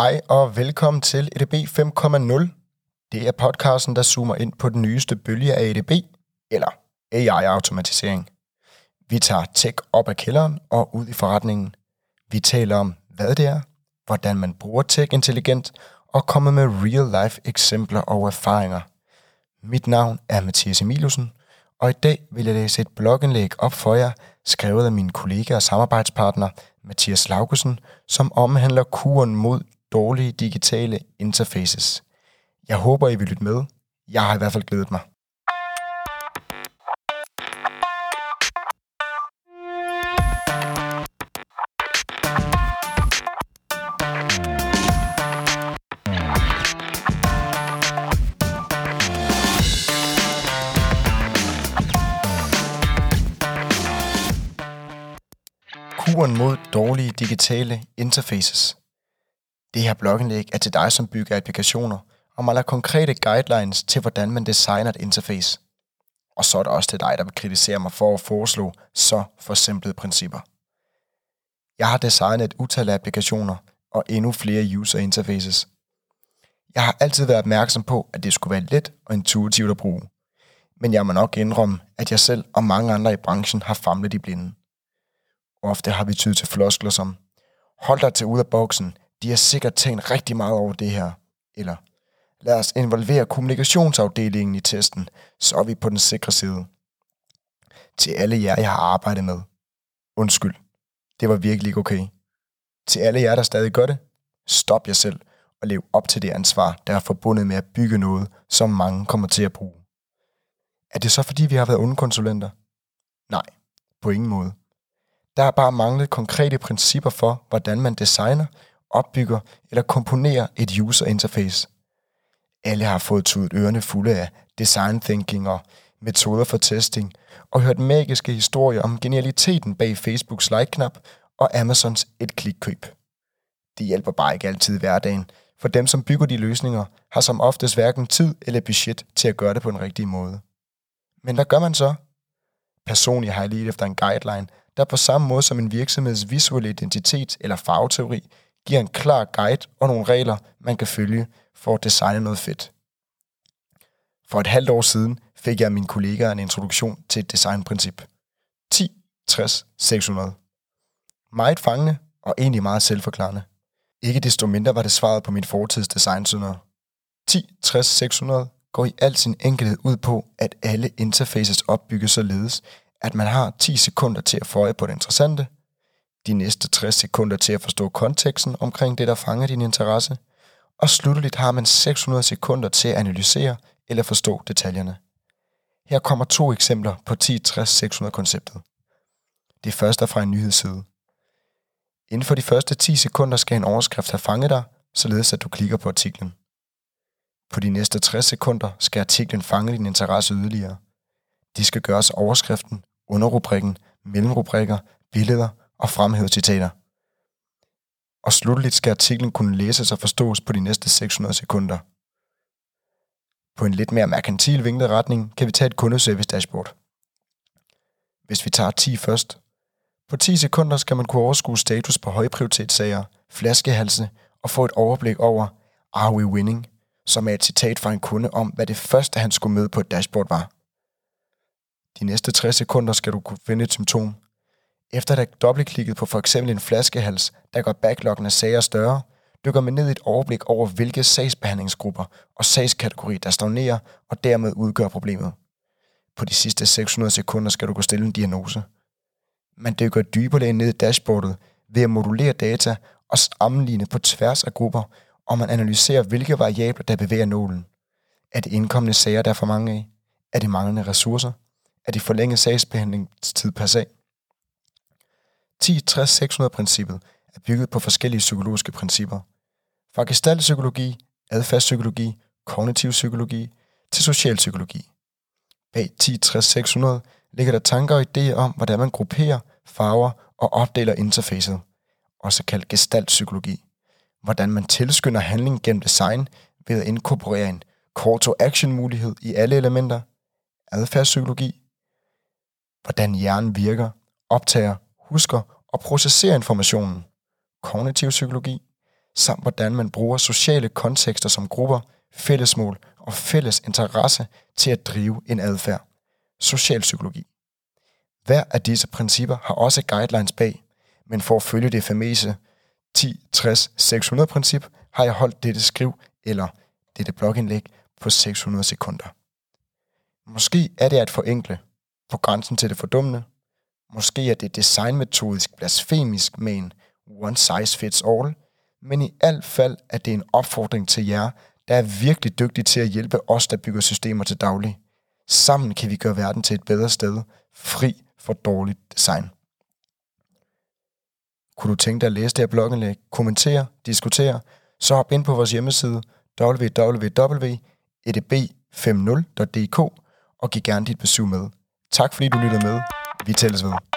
Hej og velkommen til EDB 5.0. Det er podcasten, der zoomer ind på den nyeste bølge af EDB, eller AI-automatisering. Vi tager tech op af kælderen og ud i forretningen. Vi taler om, hvad det er, hvordan man bruger tech intelligent, og kommer med real-life eksempler og erfaringer. Mit navn er Mathias Emilusen, og i dag vil jeg læse et blogindlæg op for jer, skrevet af min kollega og samarbejdspartner Mathias Laugesen, som omhandler kuren mod dårlige digitale interfaces. Jeg håber, I vil lytte med. Jeg har i hvert fald glædet mig. Kuren mod dårlige digitale interfaces. Det her blogindlæg er til dig, som bygger applikationer og maler konkrete guidelines til, hvordan man designer et interface. Og så er det også til dig, der vil kritisere mig for at foreslå så forsimplede principper. Jeg har designet et utal af applikationer og endnu flere user interfaces. Jeg har altid været opmærksom på, at det skulle være let og intuitivt at bruge. Men jeg må nok indrømme, at jeg selv og mange andre i branchen har famlet i blinde. Ofte har vi tydet til floskler som, hold dig til ud af boksen, de har sikkert tænkt rigtig meget over det her. Eller, lad os involvere kommunikationsafdelingen i testen, så er vi på den sikre side. Til alle jer, jeg har arbejdet med. Undskyld. Det var virkelig ikke okay. Til alle jer, der stadig gør det, stop jer selv og lev op til det ansvar, der er forbundet med at bygge noget, som mange kommer til at bruge. Er det så fordi, vi har været onde konsulenter? Nej, på ingen måde. Der er bare manglet konkrete principper for, hvordan man designer, opbygger eller komponerer et user interface. Alle har fået tudet ørerne fulde af design thinking og metoder for testing, og hørt magiske historier om genialiteten bag Facebooks like-knap og Amazons et-klik-køb. Det hjælper bare ikke altid i hverdagen, for dem, som bygger de løsninger, har som oftest hverken tid eller budget til at gøre det på den rigtige måde. Men hvad gør man så? Personligt har jeg lige efter en guideline, der på samme måde som en virksomheds visuelle identitet eller farveteori giver en klar guide og nogle regler, man kan følge for at designe noget fedt. For et halvt år siden fik jeg min mine kollegaer en introduktion til et designprincip. 10, 60, 600. Meget fangende og egentlig meget selvforklarende. Ikke desto mindre var det svaret på min fortids designsynder. 10, 60, 600 går i al sin enkelhed ud på, at alle interfaces opbygges således, at man har 10 sekunder til at få øje på det interessante, de næste 60 sekunder til at forstå konteksten omkring det, der fanger din interesse, og slutteligt har man 600 sekunder til at analysere eller forstå detaljerne. Her kommer to eksempler på 10-60-600 konceptet. Det første er fra en nyhedsside. Inden for de første 10 sekunder skal en overskrift have fanget dig, således at du klikker på artiklen. På de næste 60 sekunder skal artiklen fange din interesse yderligere. De skal gøres overskriften, underrubrikken, mellemrubrikker, billeder og fremhæve citater. Og slutteligt skal artiklen kunne læses og forstås på de næste 600 sekunder. På en lidt mere merkantil vinklet retning kan vi tage et kundeservice dashboard. Hvis vi tager 10 først. På 10 sekunder skal man kunne overskue status på højprioritetssager, flaskehalse og få et overblik over Are we winning? som er et citat fra en kunde om, hvad det første, han skulle møde på et dashboard var. De næste 60 sekunder skal du kunne finde et symptom, efter at have dobbeltklikket på for eksempel en flaskehals, der gør backloggen af sager større, dykker man ned i et overblik over, hvilke sagsbehandlingsgrupper og sagskategori, der stagnerer og dermed udgør problemet. På de sidste 600 sekunder skal du gå stille en diagnose. Man dykker dybere ned i dashboardet ved at modulere data og sammenligne på tværs af grupper, og man analyserer, hvilke variabler, der bevæger nålen. Er det indkommende sager, der er for mange af? Er det manglende ressourcer? Er det forlænget sagsbehandlingstid per sag? 10-60-600-princippet er bygget på forskellige psykologiske principper. Fra gestaltpsykologi, adfærdspsykologi, kognitiv psykologi til socialpsykologi. Bag 10-60-600 ligger der tanker og idéer om, hvordan man grupperer, farver og opdeler interfacet, også kaldt gestaltpsykologi. Hvordan man tilskynder handling gennem design ved at inkorporere en call-to-action mulighed i alle elementer, adfærdspsykologi, hvordan hjernen virker, optager husker og processerer informationen, kognitiv psykologi, samt hvordan man bruger sociale kontekster som grupper, fællesmål og fælles interesse til at drive en adfærd. Socialpsykologi. Hver af disse principper har også guidelines bag, men for at følge det famøse 10-60-600 princip, har jeg holdt dette skriv eller dette blogindlæg på 600 sekunder. Måske er det at forenkle, på grænsen til det fordummende. Måske er det designmetodisk blasfemisk med en one size fits all, men i alt fald er det en opfordring til jer, der er virkelig dygtige til at hjælpe os, der bygger systemer til daglig. Sammen kan vi gøre verden til et bedre sted, fri for dårligt design. Kunne du tænke dig at læse det her blogindlæg, kommentere, diskutere, så hop ind på vores hjemmeside www.edb50.dk og giv gerne dit besøg med. Tak fordi du lyttede med. Vi tælles ved.